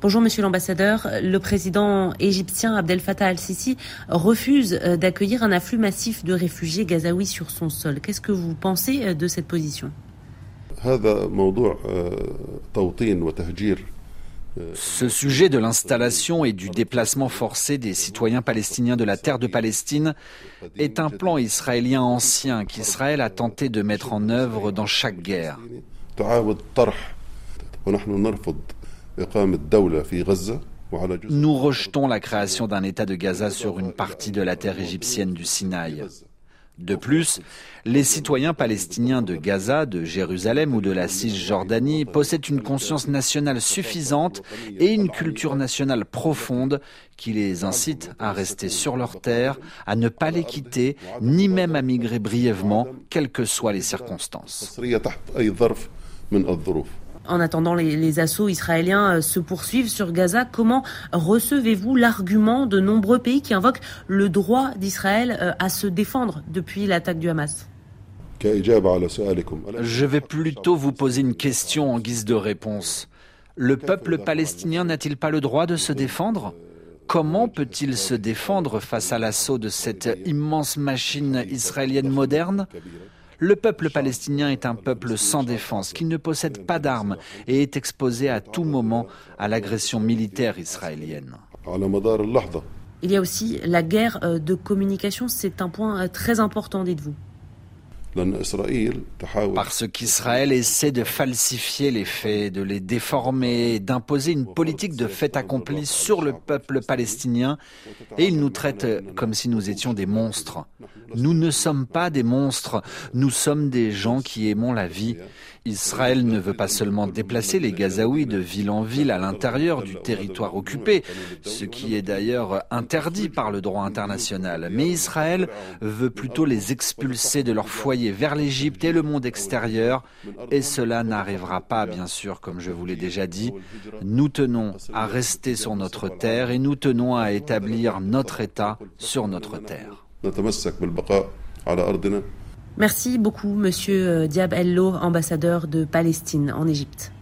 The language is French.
Bonjour Monsieur l'ambassadeur. Le président égyptien Abdel Fattah al-Sisi refuse euh, d'accueillir un afflux massif de réfugiés gazaouis sur son sol. Qu'est-ce que vous pensez euh, de cette position? Ce sujet de l'installation et du déplacement forcé des citoyens palestiniens de la terre de Palestine est un plan israélien ancien qu'Israël a tenté de mettre en œuvre dans chaque guerre. Nous rejetons la création d'un État de Gaza sur une partie de la terre égyptienne du Sinaï. De plus, les citoyens palestiniens de Gaza, de Jérusalem ou de la Cisjordanie possèdent une conscience nationale suffisante et une culture nationale profonde qui les incite à rester sur leur terre, à ne pas les quitter, ni même à migrer brièvement, quelles que soient les circonstances. En attendant, les, assauts israéliens euh, se poursuivent sur Gaza. Comment recevez-vous l'argument de nombreux pays qui invoquent le droit d'Israël euh, à se défendre depuis l'attaque du Hamas? Je vais plutôt vous poser une question en guise de réponse. Le peuple palestinien n'a-t-il pas le droit de se défendre? Comment peut-il se défendre face à l'assaut de cette immense machine israélienne moderne? Le peuple palestinien est un peuple sans défense, qui ne possède pas d'armes et est exposé à tout moment à l'agression militaire israélienne. Il y a aussi la guerre euh, de communication, c'est un point euh, très important, dites-vous. Parce qu'Israël essaie de falsifier les faits, de les déformer, d'imposer une politique de fait accompli sur le peuple palestinien, et il nous traite comme si nous étions des monstres. Nous ne sommes pas des monstres, nous sommes des gens qui aimons la vie. Israël ne veut pas seulement déplacer les Gazaouis de ville en ville à l'intérieur du territoire occupé, ce qui est d'ailleurs interdit par le droit international, mais Israël veut plutôt les expulser de leur foyer vers l'Égypte et le monde extérieur, et cela n'arrivera pas, bien sûr, comme je vous l'ai déjà dit. Nous tenons à rester sur notre terre et nous tenons à établir notre État sur notre terre. Merci beaucoup, Monsieur euh, Diab Ello, ambassadeur de Palestine en Égypte.